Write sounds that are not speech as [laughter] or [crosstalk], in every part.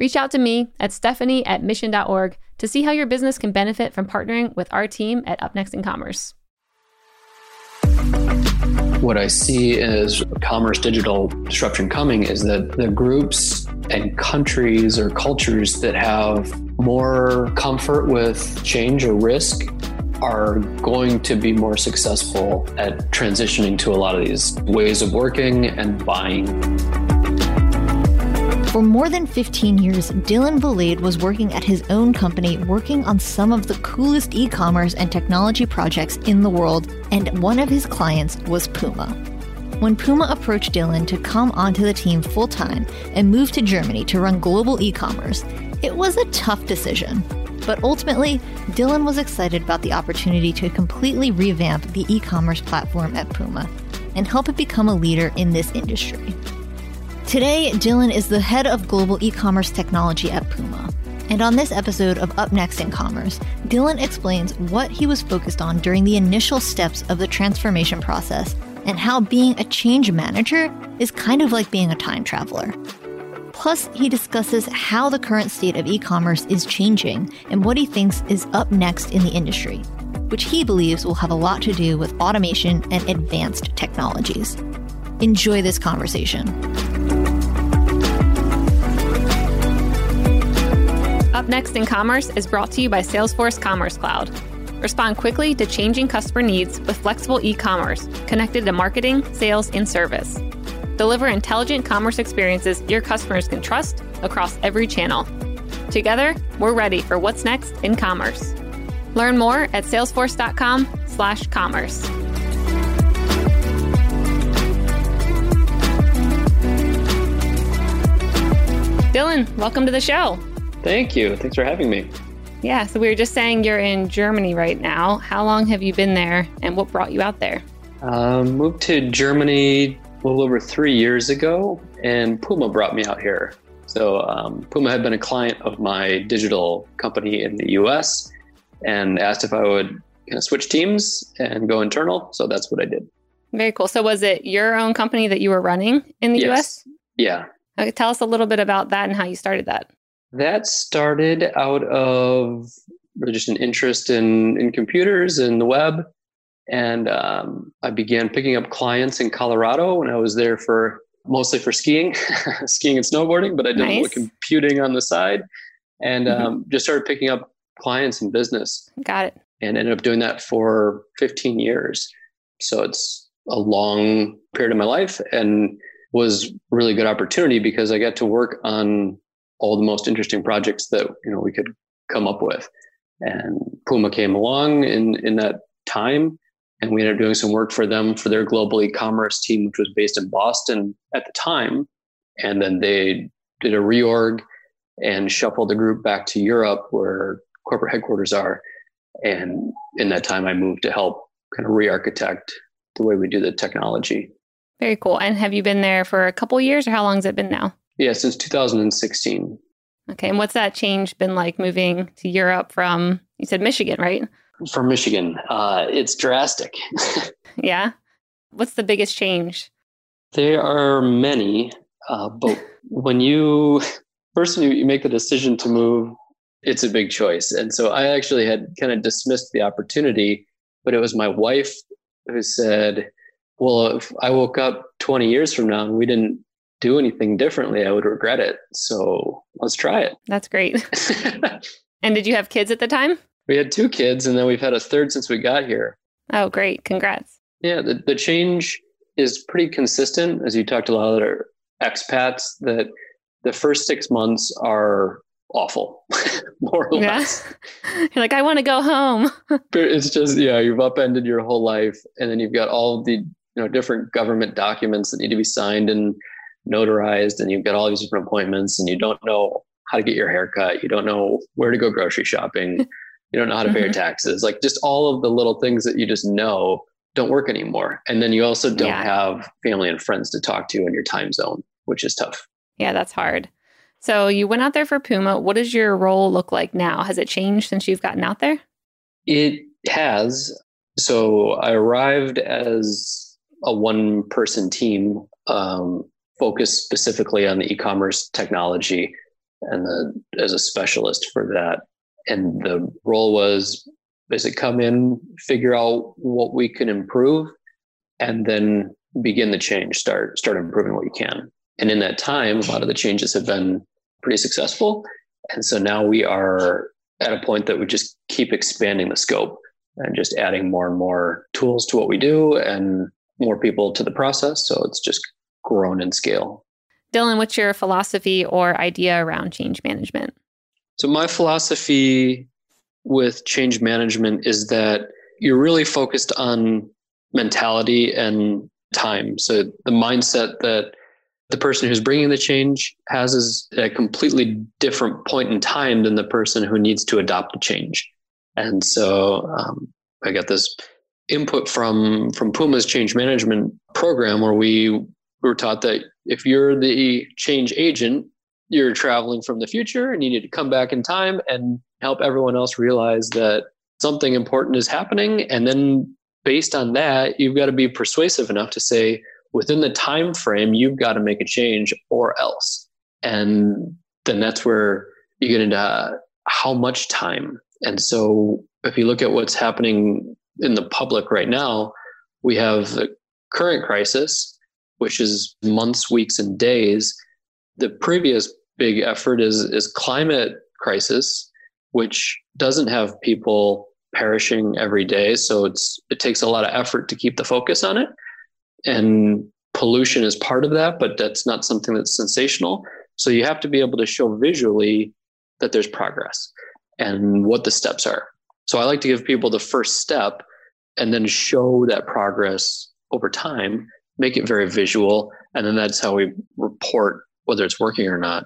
Reach out to me at stephanie at mission.org to see how your business can benefit from partnering with our team at UpNext in Commerce. What I see as commerce digital disruption coming is that the groups and countries or cultures that have more comfort with change or risk are going to be more successful at transitioning to a lot of these ways of working and buying. For more than 15 years, Dylan Valade was working at his own company, working on some of the coolest e commerce and technology projects in the world, and one of his clients was Puma. When Puma approached Dylan to come onto the team full time and move to Germany to run global e commerce, it was a tough decision. But ultimately, Dylan was excited about the opportunity to completely revamp the e commerce platform at Puma and help it become a leader in this industry. Today, Dylan is the head of global e commerce technology at Puma. And on this episode of Up Next in Commerce, Dylan explains what he was focused on during the initial steps of the transformation process and how being a change manager is kind of like being a time traveler. Plus, he discusses how the current state of e commerce is changing and what he thinks is up next in the industry, which he believes will have a lot to do with automation and advanced technologies. Enjoy this conversation. Next in Commerce is brought to you by Salesforce Commerce Cloud. Respond quickly to changing customer needs with flexible e commerce connected to marketing, sales, and service. Deliver intelligent commerce experiences your customers can trust across every channel. Together, we're ready for what's next in commerce. Learn more at salesforce.com/slash commerce. Dylan, welcome to the show. Thank you. Thanks for having me. Yeah, so we were just saying you're in Germany right now. How long have you been there and what brought you out there? Um, moved to Germany a little over three years ago, and Puma brought me out here. So um, Puma had been a client of my digital company in the U.S. and asked if I would kind of switch teams and go internal. So that's what I did. Very cool. So was it your own company that you were running in the yes. U.S.? Yeah. Okay, tell us a little bit about that and how you started that. That started out of just an interest in, in computers and the web. And um, I began picking up clients in Colorado when I was there for mostly for skiing, [laughs] skiing and snowboarding, but I did nice. a little computing on the side and mm-hmm. um, just started picking up clients in business. Got it. And ended up doing that for 15 years. So it's a long period of my life and was really good opportunity because I got to work on all the most interesting projects that you know we could come up with. And Puma came along in in that time and we ended up doing some work for them for their global e-commerce team, which was based in Boston at the time. And then they did a reorg and shuffled the group back to Europe, where corporate headquarters are. And in that time, I moved to help kind of re-architect the way we do the technology. Very cool. And have you been there for a couple years, or how long has it been now? Yeah, since 2016. Okay. And what's that change been like moving to Europe from, you said Michigan, right? from Michigan. Uh, it's drastic. [laughs] yeah. What's the biggest change? There are many, uh, but when you first when you make the decision to move, it's a big choice. And so I actually had kind of dismissed the opportunity, but it was my wife who said, "Well, if I woke up 20 years from now and we didn't do anything differently, I would regret it. So let's try it." That's great. [laughs] [laughs] and did you have kids at the time? we had two kids and then we've had a third since we got here. Oh, great. Congrats. Yeah, the, the change is pretty consistent as you talked to a lot of other expats that the first six months are awful, [laughs] more or yeah. less. You're like, I want to go home. it's just, yeah, you've upended your whole life. And then you've got all the, you know, different government documents that need to be signed and notarized. And you've got all these different appointments and you don't know how to get your hair cut. You don't know where to go grocery shopping. you don't know how to pay your mm-hmm. taxes. Like just all of the little things that you just know don't work anymore. And then you also don't yeah. have family and friends to talk to in your time zone, which is tough. Yeah, that's hard. So you went out there for Puma. What does your role look like now? Has it changed since you've gotten out there? It has. So I arrived as a one person team um, focused specifically on the e commerce technology and the, as a specialist for that. And the role was basically come in, figure out what we can improve, and then begin the change, start start improving what you can. And in that time, a lot of the changes have been pretty successful. And so now we are at a point that we just keep expanding the scope and just adding more and more tools to what we do and more people to the process. So it's just grown in scale. Dylan, what's your philosophy or idea around change management? So, my philosophy with change management is that you're really focused on mentality and time. So, the mindset that the person who's bringing the change has is a completely different point in time than the person who needs to adopt the change. And so um, I got this input from from Puma's change management program where we were taught that if you're the change agent, you're traveling from the future and you need to come back in time and help everyone else realize that something important is happening. And then based on that, you've got to be persuasive enough to say, within the time frame, you've got to make a change or else. And then that's where you get into how much time. And so if you look at what's happening in the public right now, we have the current crisis, which is months, weeks, and days. The previous big effort is, is climate crisis, which doesn't have people perishing every day. So it's it takes a lot of effort to keep the focus on it and pollution is part of that, but that's not something that's sensational. So you have to be able to show visually that there's progress and what the steps are. So I like to give people the first step and then show that progress over time, make it very visual, and then that's how we report whether it's working or not.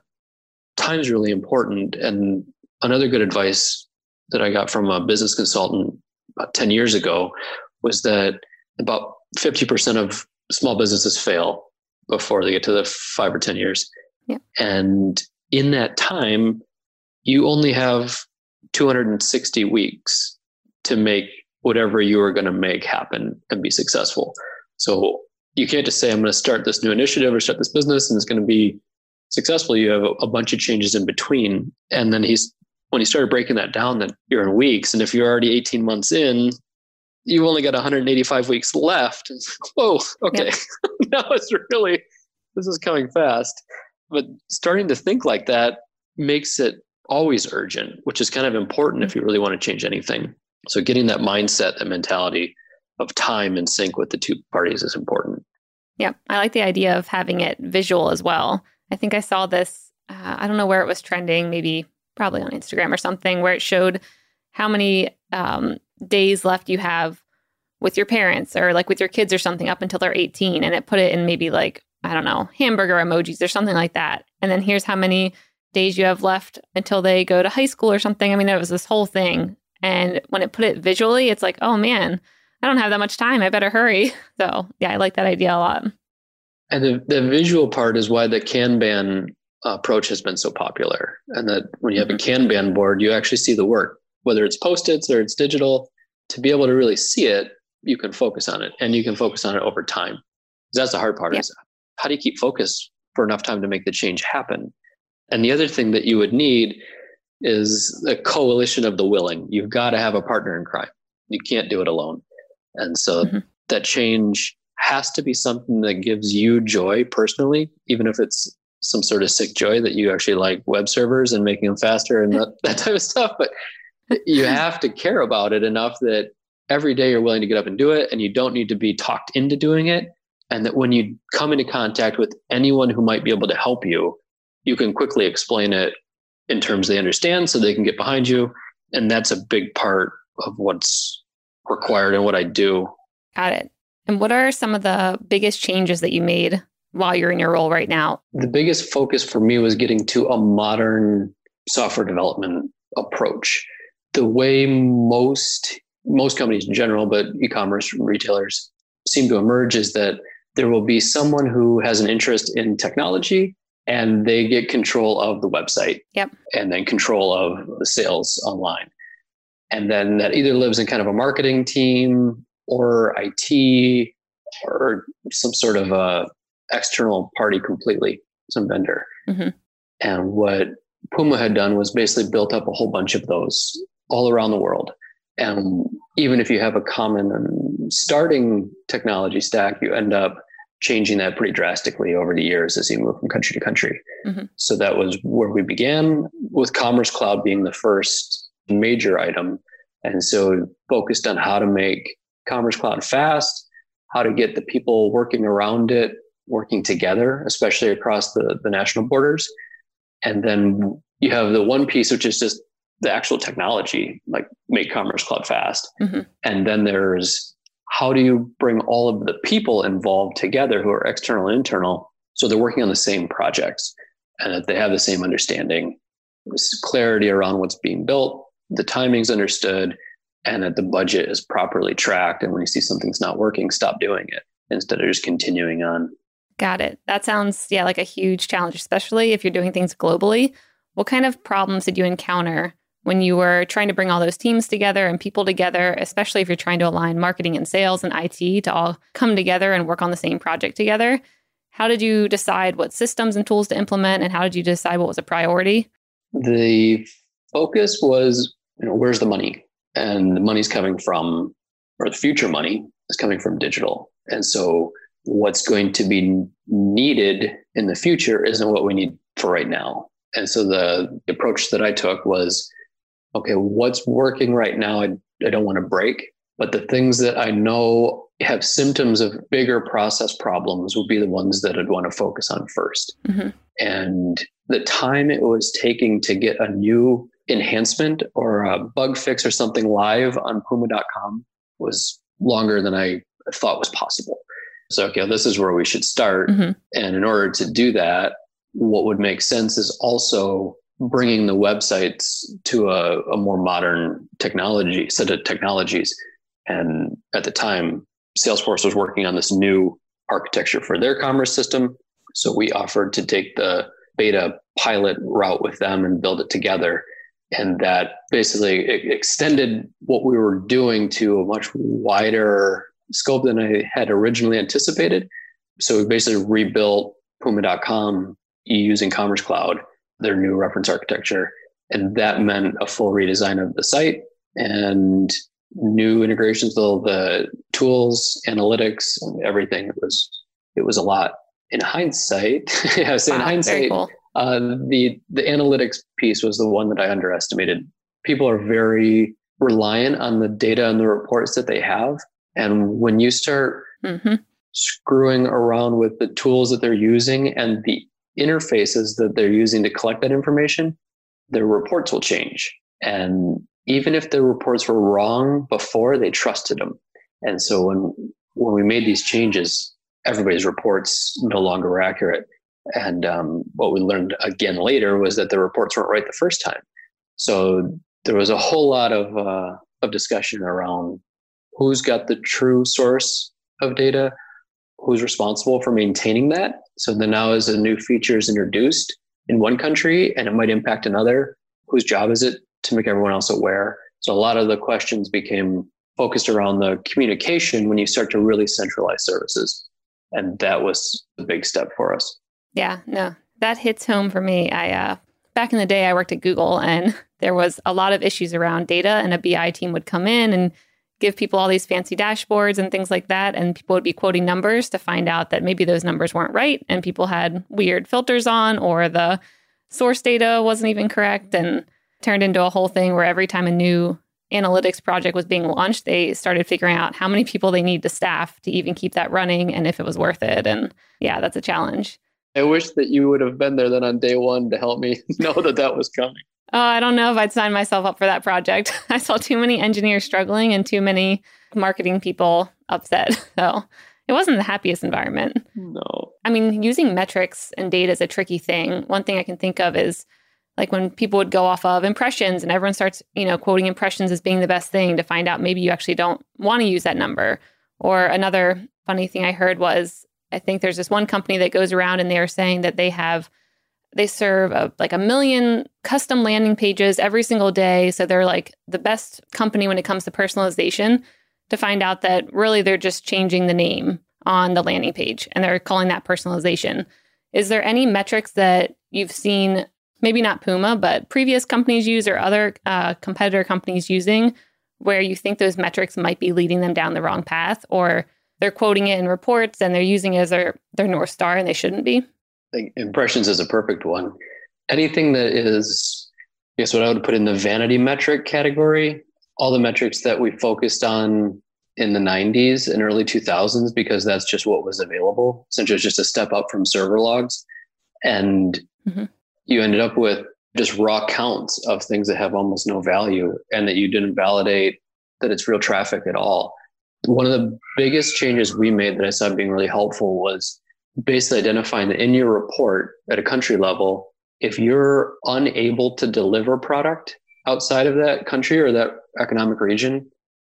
Time is really important. And another good advice that I got from a business consultant about 10 years ago was that about 50% of small businesses fail before they get to the five or 10 years. Yeah. And in that time, you only have 260 weeks to make whatever you are going to make happen and be successful. So you can't just say, I'm going to start this new initiative or start this business and it's going to be successful. You have a, a bunch of changes in between. And then he's, when he started breaking that down, that you're in weeks. And if you're already 18 months in, you've only got 185 weeks left. Whoa, okay. [laughs] now it's really, this is coming fast. But starting to think like that makes it always urgent, which is kind of important if you really want to change anything. So getting that mindset, that mentality of time in sync with the two parties is important. Yeah, I like the idea of having it visual as well. I think I saw this, uh, I don't know where it was trending, maybe probably on Instagram or something, where it showed how many um, days left you have with your parents or like with your kids or something up until they're 18 and it put it in maybe like I don't know, hamburger emojis or something like that. And then here's how many days you have left until they go to high school or something. I mean, it was this whole thing. And when it put it visually, it's like, oh man, I don't have that much time. I better hurry. [laughs] So yeah, I like that idea a lot. And the, the visual part is why the Kanban approach has been so popular. And that when you have a mm-hmm. Kanban board, you actually see the work, whether it's post-its or it's digital, to be able to really see it, you can focus on it and you can focus on it over time. That's the hard part yeah. is how do you keep focus for enough time to make the change happen? And the other thing that you would need is a coalition of the willing. You've got to have a partner in crime. You can't do it alone. And so mm-hmm. that change has to be something that gives you joy personally, even if it's some sort of sick joy that you actually like web servers and making them faster and that, [laughs] that type of stuff. But you [laughs] have to care about it enough that every day you're willing to get up and do it and you don't need to be talked into doing it and that when you come into contact with anyone who might be able to help you you can quickly explain it in terms they understand so they can get behind you and that's a big part of what's required and what i do got it and what are some of the biggest changes that you made while you're in your role right now? The biggest focus for me was getting to a modern software development approach. The way most most companies in general, but e-commerce retailers seem to emerge is that there will be someone who has an interest in technology and they get control of the website yep. and then control of the sales online. And then that either lives in kind of a marketing team or IT or some sort of a external party completely, some vendor. Mm-hmm. And what Puma had done was basically built up a whole bunch of those all around the world. And even if you have a common starting technology stack, you end up changing that pretty drastically over the years as you move from country to country. Mm-hmm. So that was where we began with Commerce Cloud being the first major item. And so focused on how to make Commerce Cloud fast, how to get the people working around it, working together, especially across the, the national borders. And then you have the one piece, which is just the actual technology, like make Commerce Cloud fast. Mm-hmm. And then there's how do you bring all of the people involved together who are external and internal so they're working on the same projects and that they have the same understanding, clarity around what's being built, the timing's understood, and that the budget is properly tracked. And when you see something's not working, stop doing it instead of just continuing on. Got it. That sounds, yeah, like a huge challenge, especially if you're doing things globally. What kind of problems did you encounter when you were trying to bring all those teams together and people together, especially if you're trying to align marketing and sales and IT to all come together and work on the same project together. How did you decide what systems and tools to implement and how did you decide what was a priority? The focus was, you know, where's the money? And the money's coming from, or the future money is coming from digital. And so what's going to be needed in the future isn't what we need for right now. And so the approach that I took was okay, what's working right now? I, I don't want to break, but the things that I know have symptoms of bigger process problems will be the ones that I'd want to focus on 1st mm-hmm. And the time it was taking to get a new enhancement or a bug fix or something live on puma.com was longer than I thought was possible. So, okay, this is where we should start. Mm-hmm. And in order to do that, what would make sense is also bringing the websites to a, a more modern technology set of technologies. And at the time, Salesforce was working on this new architecture for their commerce system. So we offered to take the beta pilot route with them and build it together. And that basically extended what we were doing to a much wider scope than I had originally anticipated. So we basically rebuilt Puma.com using Commerce Cloud their new reference architecture. And that meant a full redesign of the site and new integrations with the tools, analytics, and everything. It was it was a lot. In hindsight, [laughs] yes, wow, in hindsight, cool. Uh, the the analytics piece was the one that I underestimated. People are very reliant on the data and the reports that they have, and when you start mm-hmm. screwing around with the tools that they're using and the interfaces that they're using to collect that information, their reports will change. And even if the reports were wrong before, they trusted them. And so when when we made these changes, everybody's reports no longer were accurate. And um, what we learned again later was that the reports weren't right the first time. So there was a whole lot of uh, of discussion around who's got the true source of data, who's responsible for maintaining that. So then now as a new feature is introduced in one country and it might impact another, whose job is it to make everyone else aware? So a lot of the questions became focused around the communication when you start to really centralize services. And that was a big step for us. Yeah, no, that hits home for me. I uh back in the day I worked at Google and [laughs] there was a lot of issues around data and a BI team would come in and give people all these fancy dashboards and things like that. And people would be quoting numbers to find out that maybe those numbers weren't right and people had weird filters on or the source data wasn't even correct and turned into a whole thing where every time a new analytics project was being launched, they started figuring out how many people they need to staff to even keep that running and if it was worth it. And yeah, that's a challenge. I wish that you would have been there then on day one to help me [laughs] know that that was coming. Oh, I don't know if I'd sign myself up for that project. [laughs] I saw too many engineers struggling and too many marketing people upset. [laughs] So, it wasn't the happiest environment. No. I mean, using metrics and data is a tricky thing. One thing I can think of is like when people would go off of impressions and everyone starts, you know, quoting impressions as being the best thing to find out maybe you actually don't want to use that number. Or another funny thing I heard was I think there's this one company that goes around and they are saying that they have they serve a, like a million custom landing pages every single day. So they're like the best company when it comes to personalization to find out that really they're just changing the name on the landing page and they're calling that personalization. Is there any metrics that you've seen, maybe not Puma, but previous companies use or other uh, competitor companies using, where you think those metrics might be leading them down the wrong path or they're quoting it in reports and they're using it as their, their North Star and they shouldn't be? think impressions is a perfect one. Anything that is, I guess, what I would put in the vanity metric category, all the metrics that we focused on in the 90s and early 2000s, because that's just what was available. Essentially, it's just a step up from server logs. And mm-hmm. you ended up with just raw counts of things that have almost no value and that you didn't validate that it's real traffic at all. One of the biggest changes we made that I saw being really helpful was basically identifying that in your report at a country level, if you're unable to deliver product outside of that country or that economic region,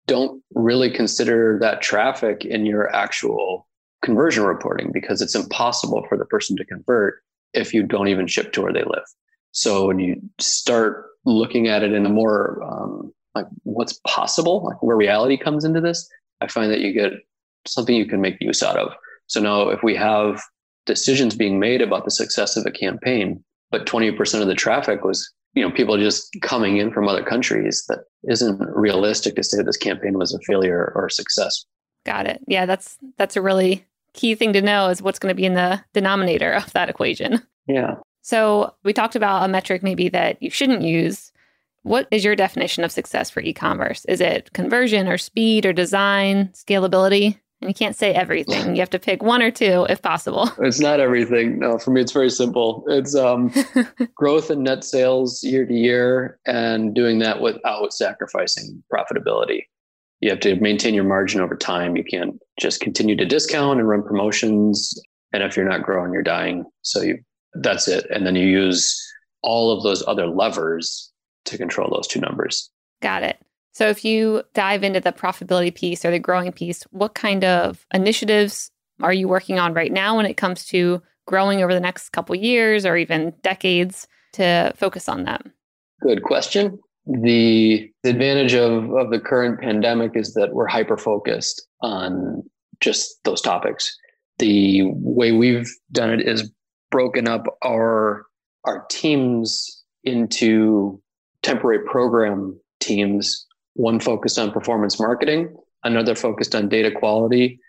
don't really consider that traffic in your actual conversion reporting because it's impossible for the person to convert if you don't even ship to where they live. So when you start looking at it in a more um, like what's possible, like where reality comes into this, I find that you get something you can make use out of. So now if we have decisions being made about the success of a campaign, but 20% of the traffic was, you know, people just coming in from other countries, that isn't realistic to say that this campaign was a failure or a success. Got it. Yeah, that's that's a really key thing to know is what's going to be in the denominator of that equation. Yeah. So we talked about a metric maybe that you shouldn't use. What is your definition of success for e-commerce? Is it conversion or speed or design, scalability? And you can't say everything. You have to pick one or two if possible. [laughs] It's not everything. No, for me, it's very simple. It's um, [laughs] growth in net sales year to year and doing that without sacrificing profitability. You have to maintain your margin over time. You can't just continue to discount and run promotions. And if you're not growing, you're dying. So you, that's it. And then you use all of those other levers to control those two numbers. Got it. So, if you dive into the profitability piece or the growing piece, what kind of initiatives are you working on right now when it comes to growing over the next couple years or even decades to focus on that? Good question. The advantage of, of the current pandemic is that we're hyper focused on just those topics. The way we've done it is broken up our our teams into temporary program teams one focused on performance marketing, another focused on data quality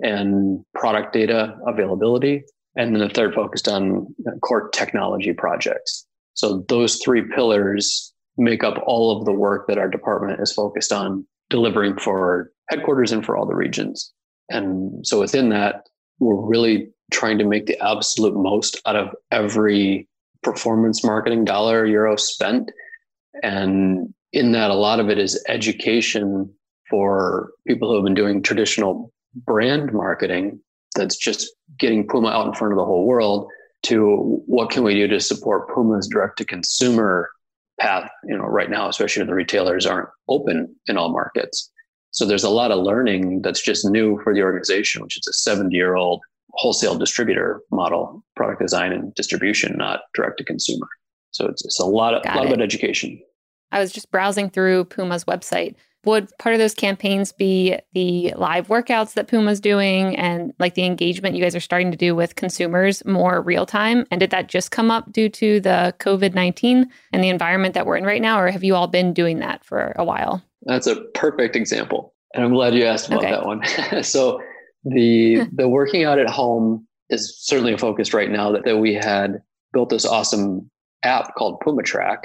and product data availability, and then the third focused on core technology projects. So those three pillars make up all of the work that our department is focused on delivering for headquarters and for all the regions. And so within that, we're really trying to make the absolute most out of every performance marketing dollar euro spent and in that a lot of it is education for people who have been doing traditional brand marketing that's just getting Puma out in front of the whole world to what can we do to support Puma's direct to consumer path, you know, right now, especially when the retailers aren't open in all markets. So there's a lot of learning that's just new for the organization, which is a 70 year old wholesale distributor model, product design and distribution, not direct to consumer. So it's, it's a lot of, a lot of education. I was just browsing through Puma's website. Would part of those campaigns be the live workouts that Puma's doing and like the engagement you guys are starting to do with consumers more real time? And did that just come up due to the COVID 19 and the environment that we're in right now? Or have you all been doing that for a while? That's a perfect example. And I'm glad you asked about okay. that one. [laughs] so the [laughs] the working out at home is certainly a focus right now that, that we had built this awesome app called PUMATRAC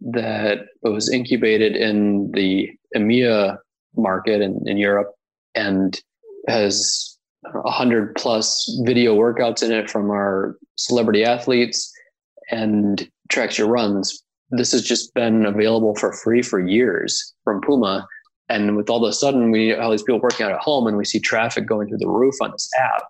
that was incubated in the EMEA market in, in Europe and has 100 plus video workouts in it from our celebrity athletes and tracks your runs. This has just been available for free for years from Puma. And with all of a sudden, we all these people working out at home, and we see traffic going through the roof on this app.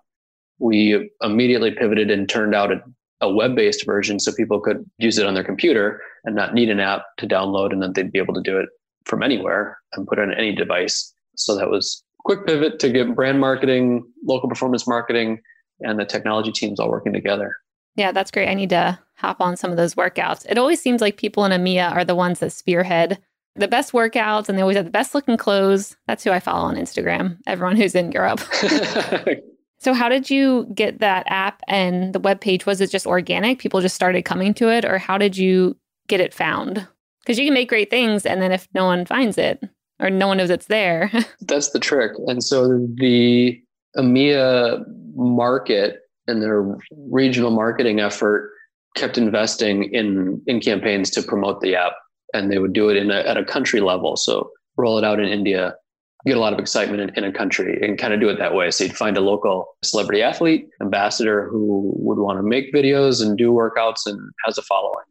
We immediately pivoted and turned out a, a web-based version so people could use it on their computer and not need an app to download, and then they'd be able to do it from anywhere and put it on any device. So that was quick pivot to get brand marketing, local performance marketing, and the technology teams all working together. Yeah, that's great. I need to hop on some of those workouts. It always seems like people in EMEA are the ones that spearhead the best workouts and they always have the best looking clothes. That's who I follow on Instagram, everyone who's in Europe. [laughs] [laughs] so, how did you get that app and the web page? Was it just organic? People just started coming to it, or how did you get it found? Because you can make great things, and then if no one finds it or no one knows it's there, [laughs] that's the trick. And so, the EMEA market and their regional marketing effort kept investing in in campaigns to promote the app and they would do it in a, at a country level so roll it out in india get a lot of excitement in, in a country and kind of do it that way so you'd find a local celebrity athlete ambassador who would want to make videos and do workouts and has a following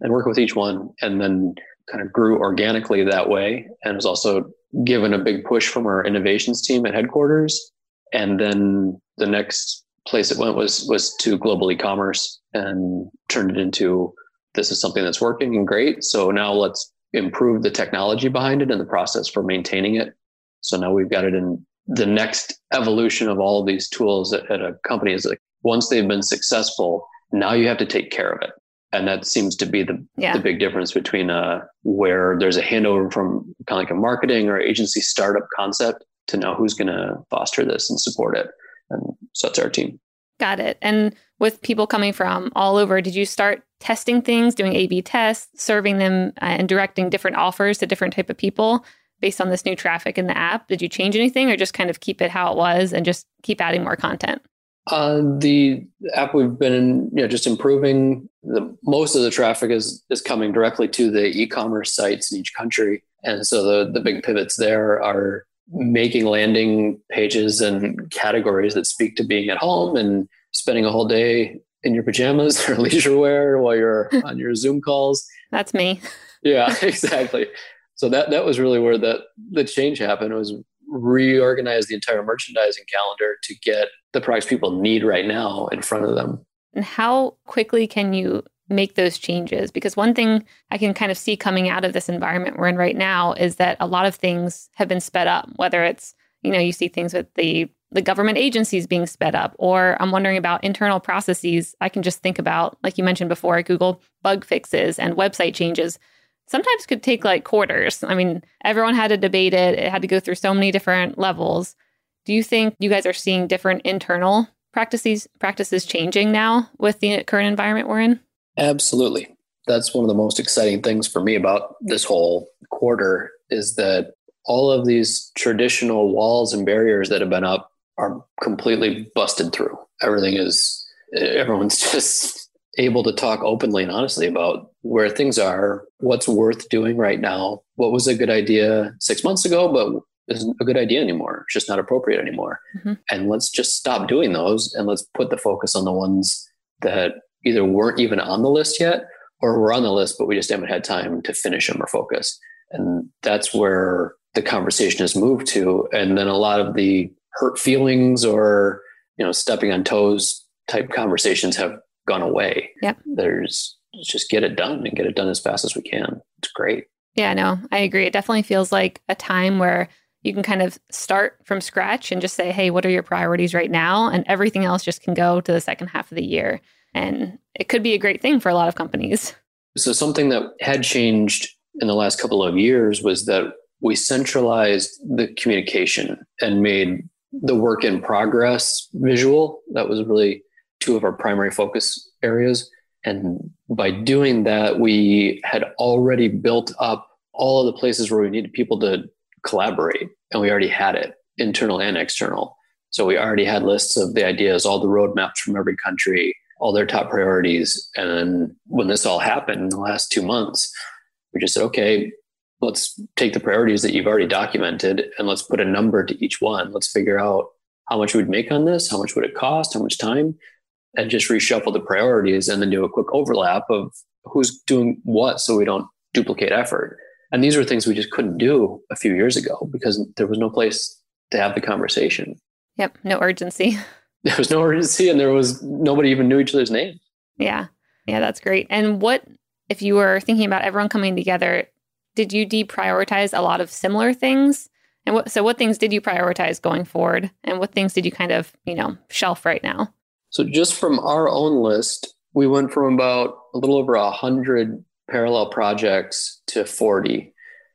and work with each one and then kind of grew organically that way and was also given a big push from our innovations team at headquarters and then the next place it went was was to global e-commerce and turned it into this is something that's working and great. So now let's improve the technology behind it and the process for maintaining it. So now we've got it in the next evolution of all of these tools at, at a company is like once they've been successful, now you have to take care of it. And that seems to be the, yeah. the big difference between uh, where there's a handover from kind of like a marketing or agency startup concept to now who's going to foster this and support it. And so that's our team. Got it. And with people coming from all over, did you start testing things, doing A/B tests, serving them, uh, and directing different offers to different type of people based on this new traffic in the app? Did you change anything, or just kind of keep it how it was and just keep adding more content? Uh, the app we've been you know just improving. The most of the traffic is is coming directly to the e-commerce sites in each country, and so the the big pivots there are making landing pages and categories that speak to being at home and spending a whole day in your pajamas [laughs] or leisure wear while you're [laughs] on your Zoom calls. That's me. Yeah, [laughs] exactly. So that that was really where the the change happened was reorganize the entire merchandising calendar to get the products people need right now in front of them. And how quickly can you make those changes? Because one thing I can kind of see coming out of this environment we're in right now is that a lot of things have been sped up whether it's you know you see things with the the government agencies being sped up or I'm wondering about internal processes. I can just think about like you mentioned before Google bug fixes and website changes sometimes could take like quarters I mean everyone had to debate it it had to go through so many different levels do you think you guys are seeing different internal practices practices changing now with the current environment we're in Absolutely. That's one of the most exciting things for me about this whole quarter is that all of these traditional walls and barriers that have been up are completely busted through. Everything is, everyone's [laughs] just able to talk openly and honestly about where things are, what's worth doing right now, what was a good idea six months ago, but isn't a good idea anymore. It's just not appropriate anymore. Mm-hmm. And let's just stop doing those and let's put the focus on the ones that either weren't even on the list yet or were on the list, but we just haven't had time to finish them or focus. And that's where the conversation has moved to. And then a lot of the hurt feelings or, you know, stepping on toes type conversations have gone away. Yep. There's just get it done and get it done as fast as we can. It's great. Yeah, no, I agree. It definitely feels like a time where you can kind of start from scratch and just say, hey, what are your priorities right now? And everything else just can go to the second half of the year. And it could be a great thing for a lot of companies. So, something that had changed in the last couple of years was that we centralized the communication and made the work in progress visual. That was really two of our primary focus areas. And by doing that, we had already built up all of the places where we needed people to collaborate, and we already had it, internal and external. So we already had lists of the ideas, all the roadmaps from every country, all their top priorities. And when this all happened in the last two months, we just said, okay, let's take the priorities that you've already documented and let's put a number to each one. Let's figure out how much we'd make on this, how much would it cost, how much time, and just reshuffle the priorities and then do a quick overlap of who's doing what so we don't duplicate effort. And these were things we just couldn't do a few years ago because there was no place to have the conversation. Yep. No urgency. [laughs] There was no urgency and there was nobody even knew each other's name. Yeah. Yeah, that's great. And what, if you were thinking about everyone coming together, did you deprioritize a lot of similar things? And what, so what things did you prioritize going forward? And what things did you kind of, you know, shelf right now? So just from our own list, we went from about a little over a hundred parallel projects to 40.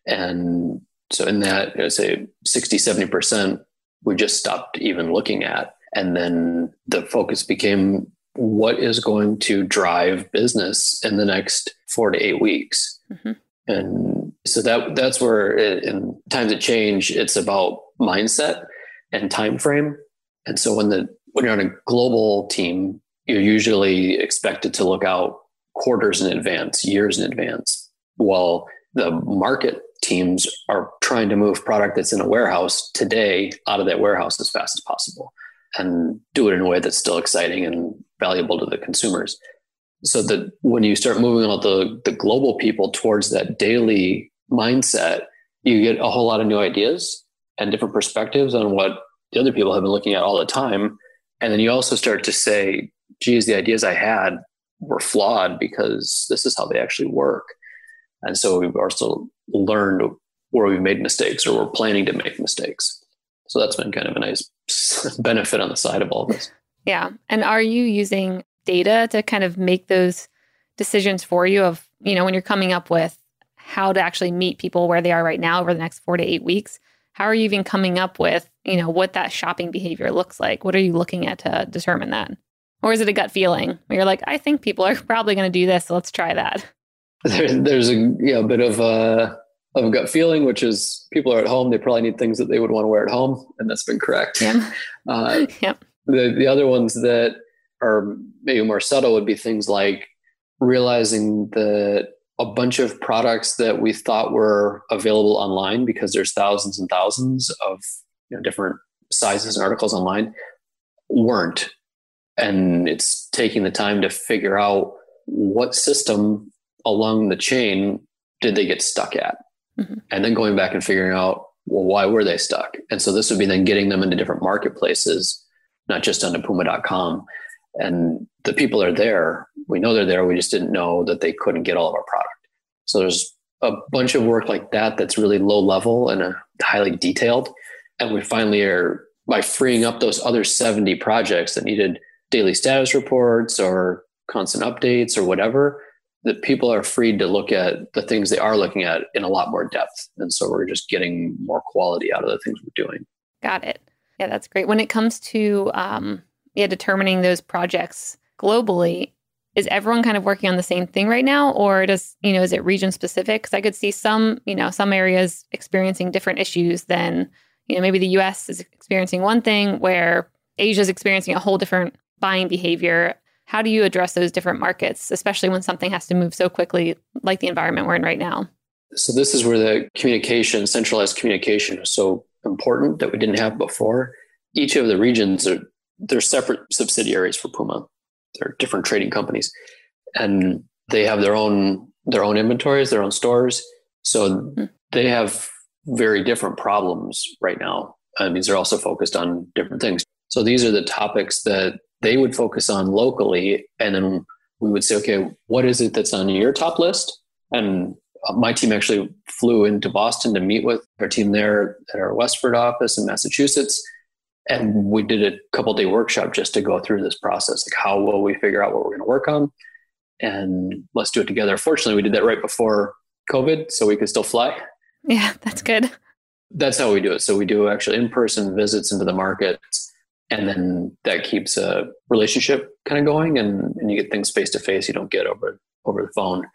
And so in that, you know, say 60, 70%, we just stopped even looking at. And then the focus became what is going to drive business in the next four to eight weeks. Mm-hmm. And so that that's where it, in times of change, it's about mindset and time frame. And so when the when you're on a global team, you're usually expected to look out quarters in advance, years in advance. While the market teams are trying to move product that's in a warehouse today out of that warehouse as fast as possible and do it in a way that's still exciting and valuable to the consumers. So that when you start moving all the, the global people towards that daily mindset, you get a whole lot of new ideas and different perspectives on what the other people have been looking at all the time. And then you also start to say, geez, the ideas I had were flawed because this is how they actually work. And so we've also learned where we've made mistakes or we're planning to make mistakes. So that's been kind of a nice [laughs] benefit on the side of all this. Yeah. And are you using data to kind of make those decisions for you of, you know, when you're coming up with how to actually meet people where they are right now over the next four to eight weeks? How are you even coming up with, you know, what that shopping behavior looks like? What are you looking at to determine that? Or is it a gut feeling where you're like, I think people are [laughs] probably going to do this, so let's try that? There, there's a you know, bit of a of a gut feeling, which is people are at home, they probably need things that they would want to wear at home, and that's been correct. Yeah. [laughs] Uh, [laughs] yep. The the other ones that are maybe more subtle would be things like realizing that a bunch of products that we thought were available online because there's thousands and thousands of you know, different sizes and articles online weren't. And it's taking the time to figure out what system along the chain did they get stuck at. Mm-hmm. and then going back and figuring out well why were they stuck? And so this would be then getting them into different marketplaces not just onto puma.com and the people are there we know they're there we just didn't know that they couldn't get all of our product so there's a bunch of work like that that's really low level and highly detailed and we finally are by freeing up those other 70 projects that needed daily status reports or constant updates or whatever, that people are freed to look at the things they are looking at in a lot more depth. And so we're just getting more quality out of the things we're doing. Got it. Yeah, that's great. When it comes to um, yeah, determining those projects globally, is everyone kind of working on the same thing right now, or does you know is it region specific? Because I could see some you know some areas experiencing different issues than you know maybe the U.S. is experiencing one thing where Asia is experiencing a whole different buying behavior. How do you address those different markets, especially when something has to move so quickly, like the environment we're in right now? So, this is where the communication, centralized communication, is so important that we didn't have before. Each of the regions are they're separate subsidiaries for Puma. They're different trading companies, and they have their own their own inventories, their own stores. So mm-hmm. they have very different problems right now. I mean, they're also focused on different things. So these are the topics that they would focus on locally and then we would say okay what is it that's on your top list and my team actually flew into boston to meet with our team there at our westford office in massachusetts and we did a couple day workshop just to go through this process like how will we figure out what we're going to work on? And let's do it together. Fortunately we did that right before covid so we could still fly. Yeah that's good. That's how we do it. So we do actually in-person visits into the markets and then that keeps a relationship kind of going and, and you get things face to face you don't get over over the phone.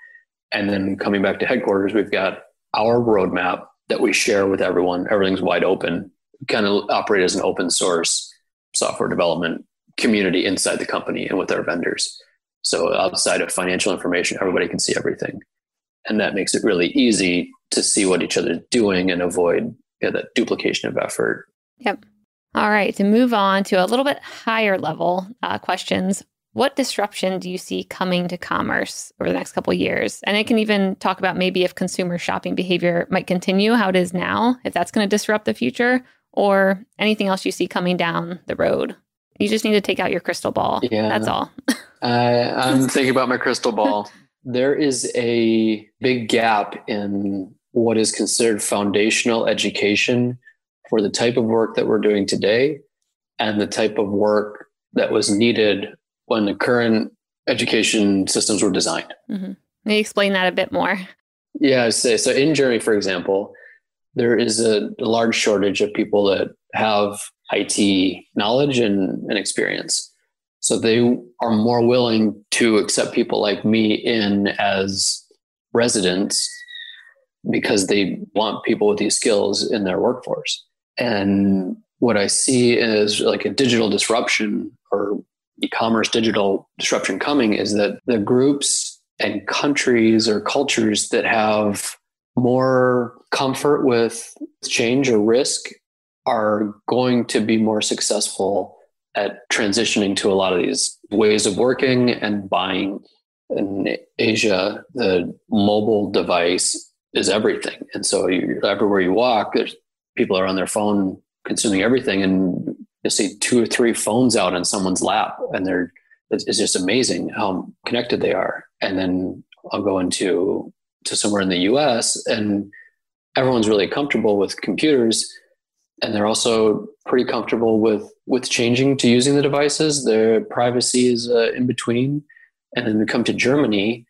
And then coming back to headquarters we've got our roadmap that we share with everyone. Everything's wide open kind of operate as an open source software development community inside the company and with our vendors so outside of financial information everybody can see everything and that makes it really easy to see what each other's doing and avoid that duplication of effort yep all right, to move on to a little bit higher level uh, questions. what disruption do you see coming to commerce over the next couple years? And I can even talk about maybe if consumer shopping behavior might continue how it is now, if that's going to disrupt the future, or anything else you see coming down the road. You just need to take out your crystal ball. Yeah. That's all. [laughs] I'm [laughs] thinking about my crystal ball. There is a big gap in what is considered foundational education for the type of work that we're doing today and the type of work that was needed when the current education systems were designed. Mm-hmm. May you explain that a bit more? Yeah, so, so in Germany, for example, there is a, a large shortage of people that have IT knowledge and, and experience. So they are more willing to accept people like me in as residents because they want people with these skills in their workforce. And what I see is like a digital disruption or e-commerce digital disruption coming is that the groups and countries or cultures that have more comfort with change or risk are going to be more successful at transitioning to a lot of these ways of working and buying. In Asia, the mobile device is everything. And so you, everywhere you walk, there's people are on their phone consuming everything. And you see two or three phones out in someone's lap and they're, it's just amazing how connected they are. And then I'll go into to somewhere in the US and everyone's really comfortable with computers and they're also pretty comfortable with with changing to using the devices. Their privacy is uh, in between, and then we come to Germany,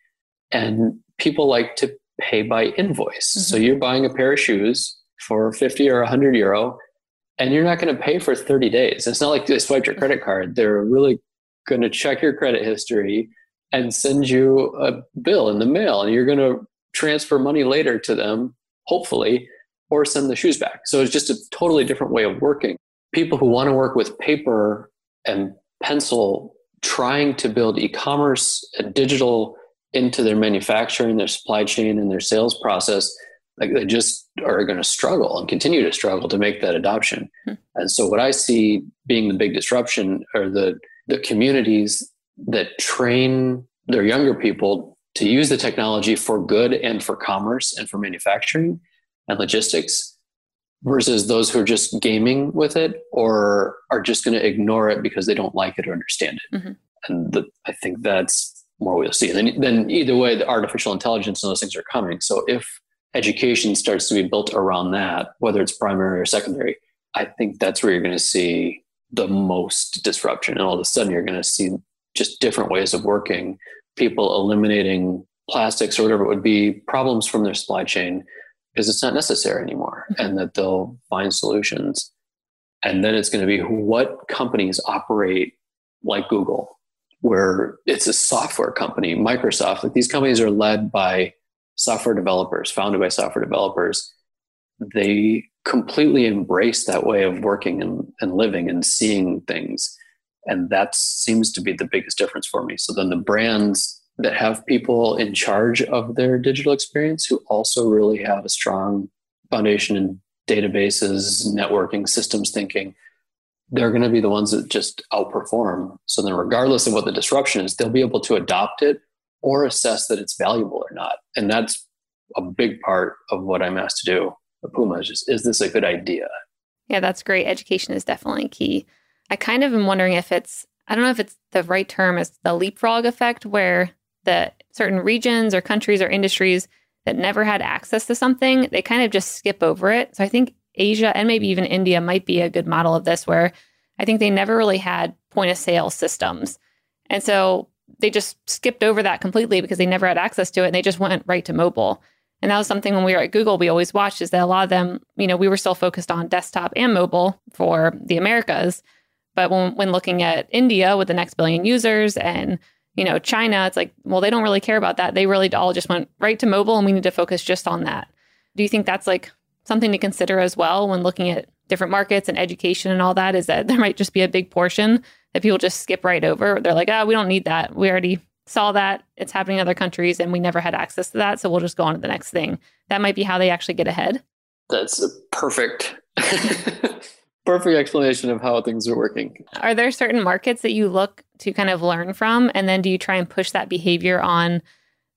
and people like to pay by invoice. Mm-hmm. So you're buying a pair of shoes for fifty or hundred euro, and you're not going to pay for thirty days. It's not like they swipe your credit card. They're really going to check your credit history and send you a bill in the mail, and you're going to transfer money later to them, hopefully or send the shoes back. So it's just a totally different way of working. People who want to work with paper and pencil, trying to build e commerce and digital into their manufacturing, their supply chain, and their sales process, like they just are going to struggle and continue to struggle to make that adoption. Hmm. And so, what I see being the big disruption are the the communities that train their younger people to use the technology for good and for commerce and for manufacturing and logistics versus those who are just gaming with it or are just going to ignore it because they don't like it or understand it. Mm-hmm. And the, I think that's more we'll see. And then, then either way, the artificial intelligence and those things are coming. So if education starts to be built around that, whether it's primary or secondary, I think that's where you're going to see the most disruption. And all of a sudden, you're going to see just different ways of working, people eliminating plastics or whatever it would be, problems from their supply chain, because it's not necessary anymore mm-hmm. and that they'll find solutions. And then it's going to be what companies operate like Google, where it's a software company, Microsoft. Like these companies are led by software developers, founded by software developers. They completely embrace that way of working and, and living and seeing things. And that seems to be the biggest difference for me. So then the brands that have people in charge of their digital experience who also really have a strong foundation in databases, networking, systems thinking, they're going to be the ones that just outperform. So then, regardless of what the disruption is, they'll be able to adopt it or assess that it's valuable or not. And that's a big part of what I'm asked to do at Puma is just, is this a good idea? Yeah, that's great. Education is definitely key. I kind of am wondering if it's, I don't know if it's the right term is the leapfrog effect, where that certain regions or countries or industries that never had access to something, they kind of just skip over it. So I think Asia and maybe even India might be a good model of this, where I think they never really had point of sale systems. And so they just skipped over that completely because they never had access to it and they just went right to mobile. And that was something when we were at Google, we always watched is that a lot of them, you know, we were still focused on desktop and mobile for the Americas. But when, when looking at India with the next billion users and you know, China, it's like, well, they don't really care about that. They really all just went right to mobile and we need to focus just on that. Do you think that's like something to consider as well when looking at different markets and education and all that? Is that [laughs] there might just be a big portion that people just skip right over? They're like, oh, we don't need that. We already saw that. It's happening in other countries and we never had access to that. So we'll just go on to the next thing. That might be how they actually get ahead. That's perfect. [laughs] perfect explanation of how things are working. Are there certain markets that you look to kind of learn from? And then do you try and push that behavior on,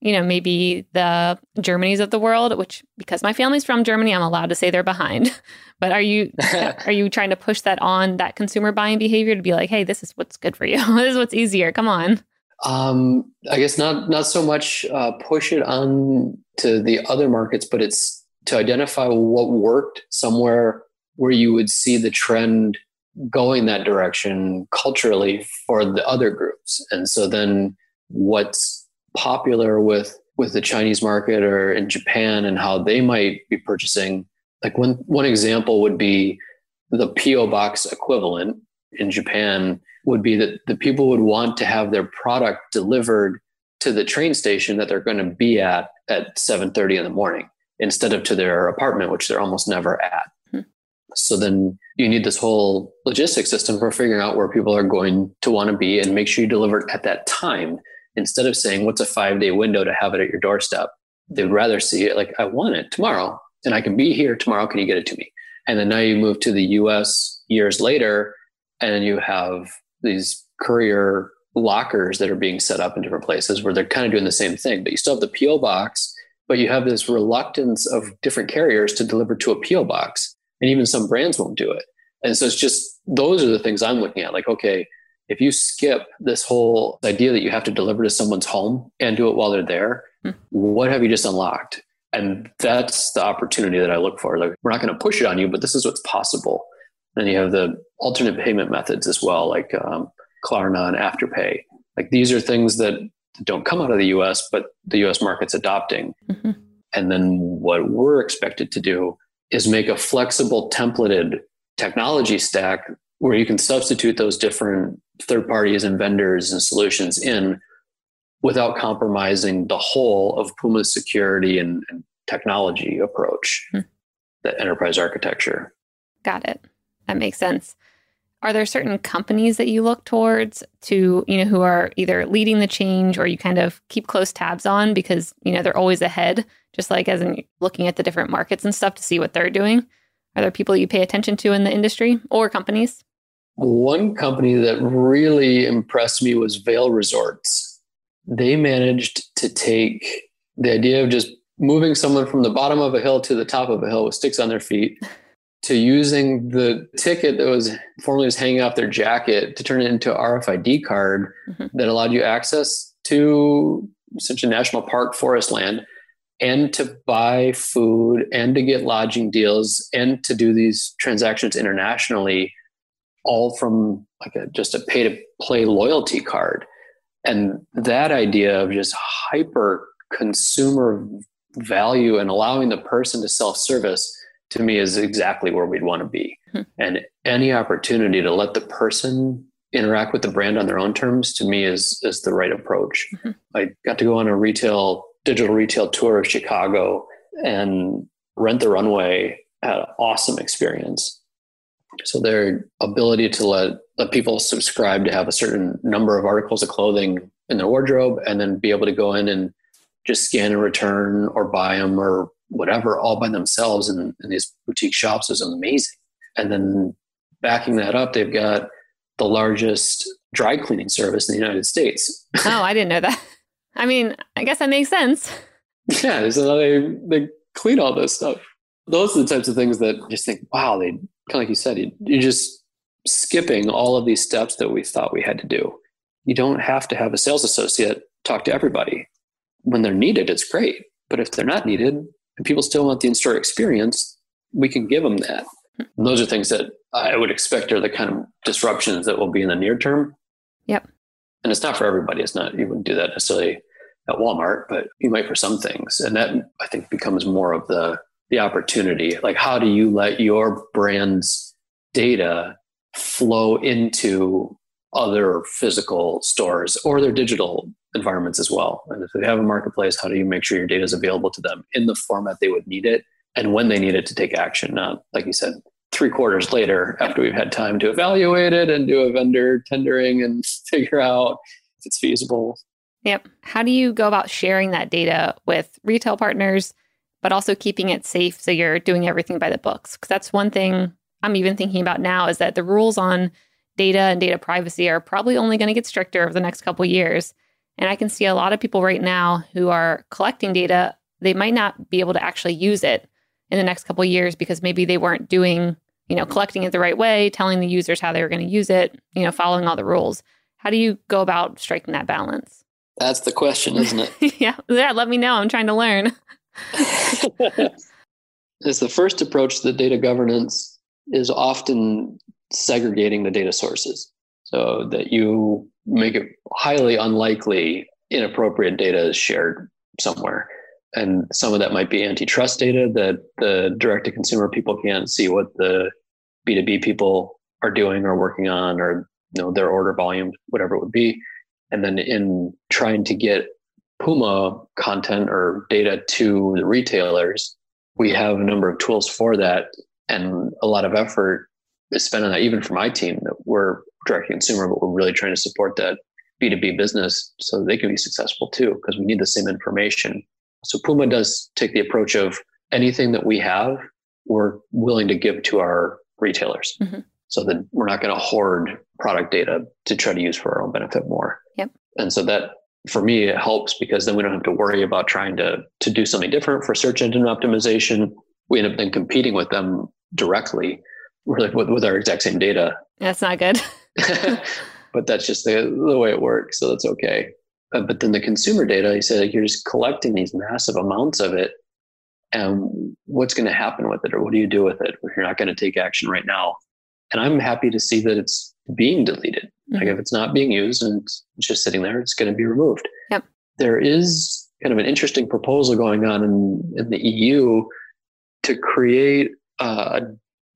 you know, maybe the Germanys of the world, which because my family's from Germany, I'm allowed to say they're behind. [laughs] But are you [laughs] are you trying to push that on that consumer buying behavior to be like, hey, this is what's good for you. [laughs] this is what's easier. Come on. Um, I guess not not so much uh, push it on to the other markets, but it's to identify what worked somewhere where you would see the trend going that direction culturally for the other groups. And so then what's popular with with the Chinese market or in Japan and how they might be purchasing. Like one one example would be the PO box equivalent in Japan would be that the people would want to have their product delivered to the train station that they're going to be at at 7:30 in the morning instead of to their apartment which they're almost never at. So then you need this whole logistics system for figuring out where people are going to want to be and make sure you deliver it at that time instead of saying, what's a five day window to have it at your doorstep? They'd rather see it like, I want it tomorrow and I can be here tomorrow. Can you get it to me? And then now you move to the US years later and you have these courier lockers that are being set up in different places where they're kind of doing the same thing, but you still have the PO box, but you have this reluctance of different carriers to deliver to a PO box and even some brands won't do it. And so it's just those are the things I'm looking at. Like, okay, if you skip this whole idea that you have to deliver to someone's home and do it while they're there, hmm. what have you just unlocked? And that's the opportunity that I look for. Like, we're not going to push it on you, but this is what's possible. And you have the alternate payment methods as well, like um, Klarna and Afterpay. Like these are things that don't come out of the US, but the US market's adopting. Mm-hmm. And then what we're expected to do is make a flexible templated technology stack where you can substitute those different third parties and vendors and solutions in without compromising the whole of Puma's security and, and technology approach, hmm. the enterprise architecture. Got it. That makes sense. Are there certain companies that you look towards to, you know, who are either leading the change or you kind of keep close tabs on because, you know, they're always ahead just like as in looking at the different markets and stuff to see what they're doing? Are there people you pay attention to in the industry or companies? One company that really impressed me was Vail Resorts. They managed to take the idea of just moving someone from the bottom of a hill to the top of a hill with sticks on their feet [laughs] to using the ticket that was formerly was hanging off their jacket to turn it into RFID card mm-hmm. that allowed you access to such a national park forest land and to buy food and to get lodging deals and to do these transactions internationally all from like a, just a pay to play loyalty card and that idea of just hyper consumer value and allowing the person to self service to me is exactly where we'd want to be hmm. and any opportunity to let the person interact with the brand on their own terms to me is is the right approach mm-hmm. i got to go on a retail digital retail tour of Chicago and Rent the Runway had an awesome experience. So their ability to let, let people subscribe to have a certain number of articles of clothing in their wardrobe and then be able to go in and just scan and return or buy them or whatever all by themselves in, in these boutique shops is amazing. And then backing that up, they've got the largest dry cleaning service in the United States. Oh, I didn't know that. I mean, I guess that makes sense. [laughs] Yeah, so they they clean all this stuff. Those are the types of things that just think, wow, they kind of like you said, you, you're just skipping all of these steps that we thought we had to do. You don't have to have a sales associate talk to everybody. When they're needed, it's great. But if they're not needed and people still want the in-store experience, we can give them that. And those are things that I would expect are the kind of disruptions that will be in the near term. Yep. And it's not for everybody. It's not, you wouldn't do that necessarily at Walmart, but you might for some things. And that I think becomes more of the the opportunity. Like how do you let your brand's data flow into other physical stores or their digital environments as well? And if they have a marketplace, how do you make sure your data is available to them in the format they would need it and when they need it to take action? Not like you said, three quarters later after we've had time to evaluate it and do a vendor tendering and [laughs] figure out if it's feasible. Yep. How do you go about sharing that data with retail partners, but also keeping it safe so you're doing everything by the books? Because that's one thing I'm even thinking about now is that the rules on data and data privacy are probably only going to get stricter over the next couple years. And I can see a lot of people right now who are collecting data, they might not be able to actually use it in the next couple years because maybe they weren't doing, you know, collecting it the right way, telling the users how they were going to use it, you know, following all the rules. How do you go about striking that balance? That's the question, isn't it? [laughs] yeah. Yeah, let me know. I'm trying to learn. [laughs] As the first approach to data governance is often segregating the data sources so that you make it highly unlikely inappropriate data is shared somewhere. And some of that might be antitrust data that the direct to consumer people can't see what the B2B people are doing or working on or you know their order volume, whatever it would be. And then in trying to get Puma content or data to the retailers, we have a number of tools for that and a lot of effort is spent on that, even for my team that we're direct to consumer, but we're really trying to support that B2B business so they can be successful too, because we need the same information. So Puma does take the approach of anything that we have, we're willing to give to our retailers. Mm-hmm. So that we're not going to hoard product data to try to use for our own benefit more. Yep. And so that for me it helps because then we don't have to worry about trying to to do something different for search engine optimization. We end up then competing with them directly with, with our exact same data. That's not good. [laughs] but that's just the, the way it works. So that's okay. Uh, but then the consumer data, you say like you're just collecting these massive amounts of it. And what's going to happen with it, or what do you do with it if you're not going to take action right now? And I'm happy to see that it's being deleted. Mm-hmm. Like if it's not being used and it's just sitting there, it's going to be removed. Yep. There is kind of an interesting proposal going on in, in the EU to create a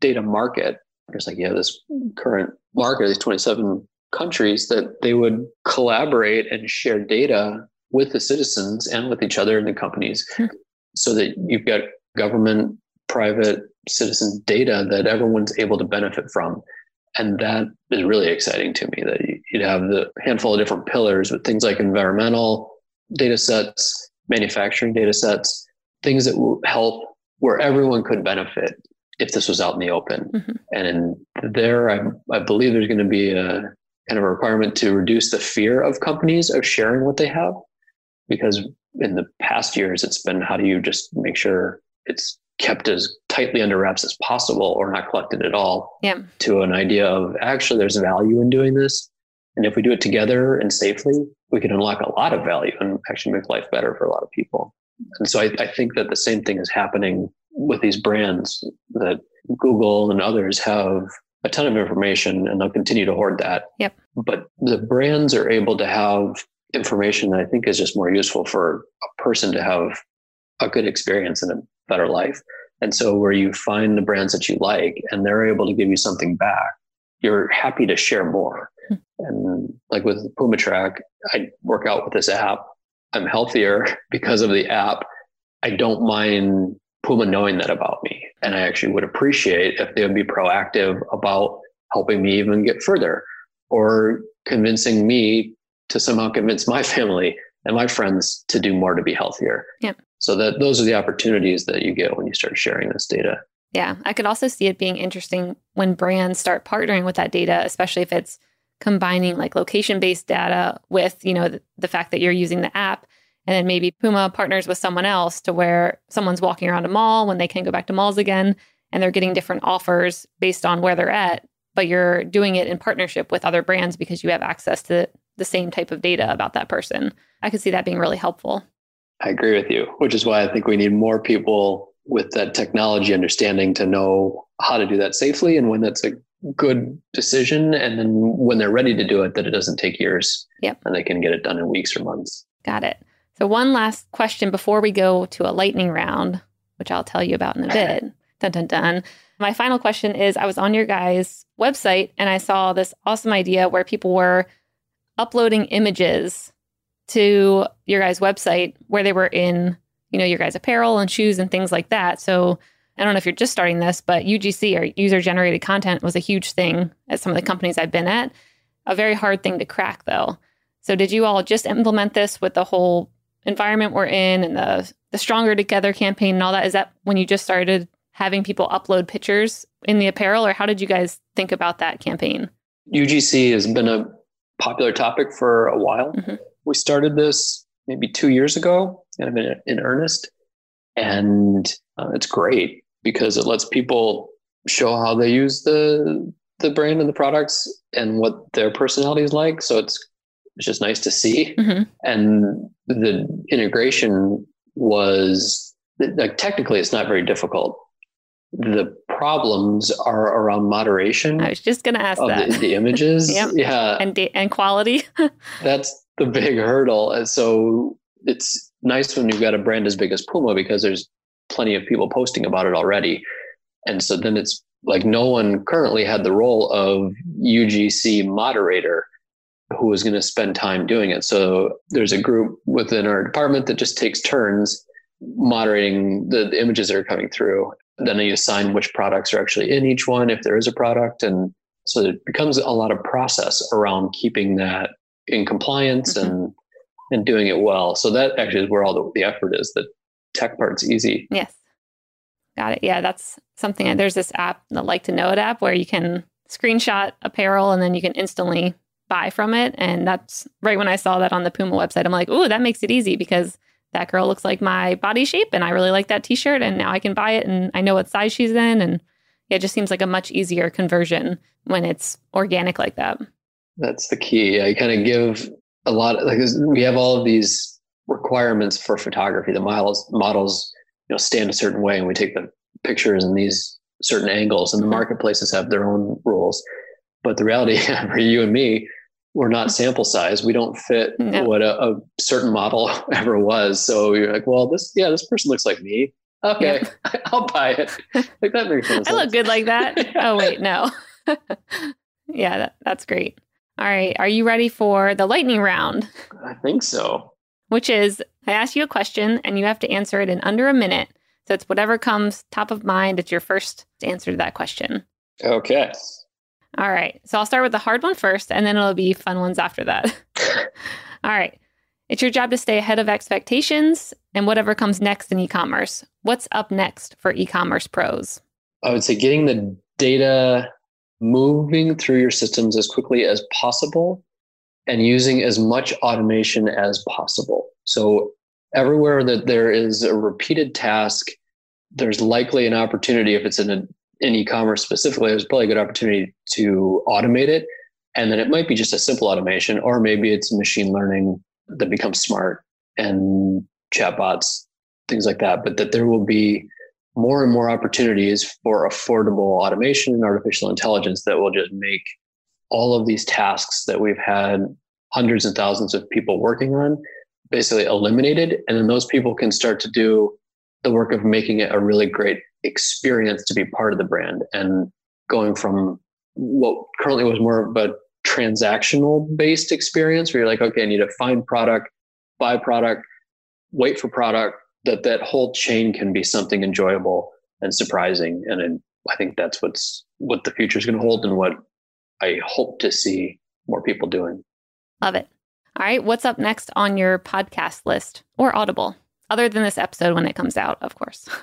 data market. It's like, yeah, this current market, these 27 countries, that they would collaborate and share data with the citizens and with each other and the companies hmm. so that you've got government, private, citizen data that everyone's able to benefit from. And that is really exciting to me that you'd have the handful of different pillars with things like environmental data sets, manufacturing data sets, things that will help where everyone could benefit if this was out in the open. Mm-hmm. And in there, I, I believe there's going to be a kind of a requirement to reduce the fear of companies of sharing what they have. Because in the past years, it's been how do you just make sure it's kept as tightly under wraps as possible or not collected at all yeah. to an idea of actually there's value in doing this. And if we do it together and safely, we can unlock a lot of value and actually make life better for a lot of people. And so I, I think that the same thing is happening with these brands that Google and others have a ton of information and they'll continue to hoard that. Yep. But the brands are able to have information that I think is just more useful for a person to have a good experience and a better life. And so where you find the brands that you like and they're able to give you something back, you're happy to share more. Hmm. And like with PUMATRAC, I work out with this app. I'm healthier [laughs] because of the app. I don't mind Puma knowing that about me. And I actually would appreciate if they would be proactive about helping me even get further or convincing me to somehow convince my [laughs] family and my friends to do more to be healthier. Yeah. So that those are the opportunities that you get when you start sharing this data. Yeah. I could also see it being interesting when brands start partnering with that data, especially if it's combining like location based data with, you know, the, the fact that you're using the app and then maybe Puma partners with someone else to where someone's walking around a mall when they can go back to malls again and they're getting different offers based on where they're at. But you're doing it in partnership with other brands because you have access to the same type of data about that person. I could see that being really helpful. I agree with you, which is why I think we need more people with that technology understanding to know how to do that safely and when that's a good decision. And then when they're ready to do it, that it doesn't take years. Yep. And they can get it done in weeks or months. Got it. So, one last question before we go to a lightning round, which I'll tell you about in a bit. dun, dun, dun. My final question is I was on your guys' website and I saw this awesome idea where people were uploading images to your guys' website where they were in, you know, your guys' apparel and shoes and things like that. So, I don't know if you're just starting this, but UGC or user generated content was a huge thing at some of the companies I've been at. A very hard thing to crack, though. So, did you all just implement this with the whole environment we're in and the the stronger together campaign and all that is that when you just started having people upload pictures in the apparel, or how did you guys think about that campaign? UGC has been a popular topic for a while. Mm-hmm. We started this maybe two years ago, kind of in, in earnest, and uh, it's great because it lets people show how they use the the brand and the products and what their personality is like. So it's it's just nice to see. Mm-hmm. And the integration was like technically it's not very difficult. The problems are around moderation. I was just going to ask that the, the images, [laughs] yep. yeah, and da- and quality. [laughs] That's the big hurdle. And so it's nice when you've got a brand as big as Puma because there's plenty of people posting about it already, and so then it's like no one currently had the role of UGC moderator who was going to spend time doing it. So there's a group within our department that just takes turns moderating the, the images that are coming through. Then they assign which products are actually in each one, if there is a product. And so it becomes a lot of process around keeping that in compliance mm-hmm. and and doing it well. So that actually is where all the, the effort is. The tech part's easy. Yes. Got it. Yeah, that's something. There's this app, the Like to Know It app, where you can screenshot apparel and then you can instantly buy from it. And that's right when I saw that on the Puma website. I'm like, oh, that makes it easy because that girl looks like my body shape and I really like that t shirt. And now I can buy it and I know what size she's in. And it just seems like a much easier conversion when it's organic like that. That's the key. I kind of give a lot of, like we have all of these requirements for photography. The models models, you know, stand a certain way and we take the pictures in these certain angles and the mm-hmm. marketplaces have their own rules. But the reality [laughs] for you and me, we're not sample size. We don't fit no. what a, a, certain model [laughs] ever was. So you're like, well, this, yeah, this person looks like me. Okay, yeah. [laughs] I'll buy it. Like that makes sense. [laughs] I look good like that. Oh wait, no. yeah, that, that's great. All right, are you ready for the lightning round? I think so. Which is, I ask you a question and you have to answer it in under a minute. So it's whatever comes top of mind. It's your first answer to that question. Okay. All right. So I'll start with the hard one first, and then it'll be fun ones after that. [laughs] All right. It's your job to stay ahead of expectations and whatever comes next in e commerce. What's up next for e commerce pros? I would say getting the data moving through your systems as quickly as possible and using as much automation as possible. So, everywhere that there is a repeated task, there's likely an opportunity if it's in a in e-commerce specifically, there's probably a good opportunity to automate it. And then it might be just a simple automation, or maybe it's machine learning that becomes smart and chatbots, things like that. But that there will be more and more opportunities for affordable automation and artificial intelligence that will just make all of these tasks that we've had hundreds and thousands of people working on basically eliminated. And then those people can start to do the work of making it a really great experience to be part of the brand and going from what currently was more of a transactional based experience where you're like, okay, I need to find product, buy product, wait for product, that that whole chain can be something enjoyable and surprising. And I think that's what's what the future is going to hold and what I hope to see more people doing. Love it. All right. What's up next on your podcast list or Audible, other than this episode when it comes out, of course? [laughs]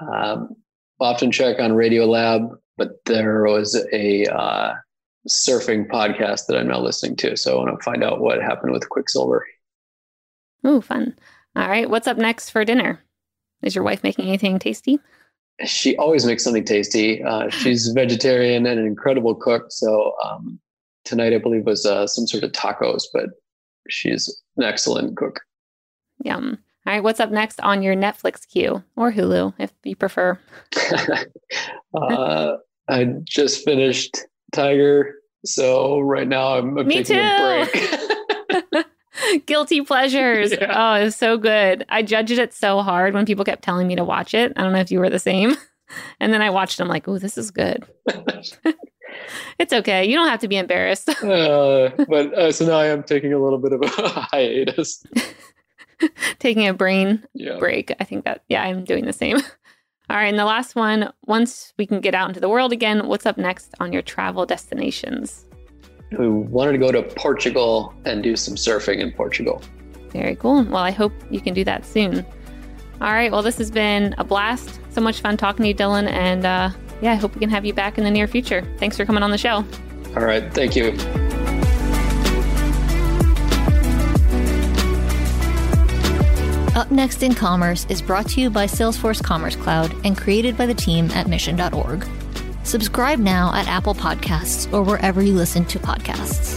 Um, often check on Radiolab, but there was a uh, surfing podcast that I'm now listening to. So I want to find out what happened with Quiksilver. Ooh, fun. All right. What's up next for dinner? Is your wife making anything tasty? She always makes something tasty. Uh, [laughs] she's vegetarian and an incredible cook. So um, tonight, I believe, was uh, some sort of tacos, but she's an excellent cook. Yum. All right, what's up next on your Netflix queue or Hulu if you prefer? [laughs] uh, I just finished Tiger, so right now I'm, I'm taking too. a break. [laughs] [laughs] Guilty pleasures. Yeah. Oh, it's so good. I judged it so hard when people kept telling me to watch it. I don't know if you were the same. And then I watched them like, oh, this is good. it's okay. You don't have to be embarrassed. uh, but uh, so now I am taking a little bit of a hiatus. [laughs] taking a brain yeah. break. I think that, yeah, I'm doing the same. [laughs] All right. And the last one once we can get out into the world again, what's up next on your travel destinations? We wanted to go to Portugal and do some surfing in Portugal. Very cool. Well, I hope you can do that soon. All right. Well, this has been a blast. So much fun talking to you, Dylan. And uh, yeah, I hope we can have you back in the near future. Thanks for coming on the show. All right. Thank you. Up Next in Commerce is brought to you by Salesforce Commerce Cloud and created by the team at mission.org. Subscribe now at Apple Podcasts or wherever you listen to podcasts.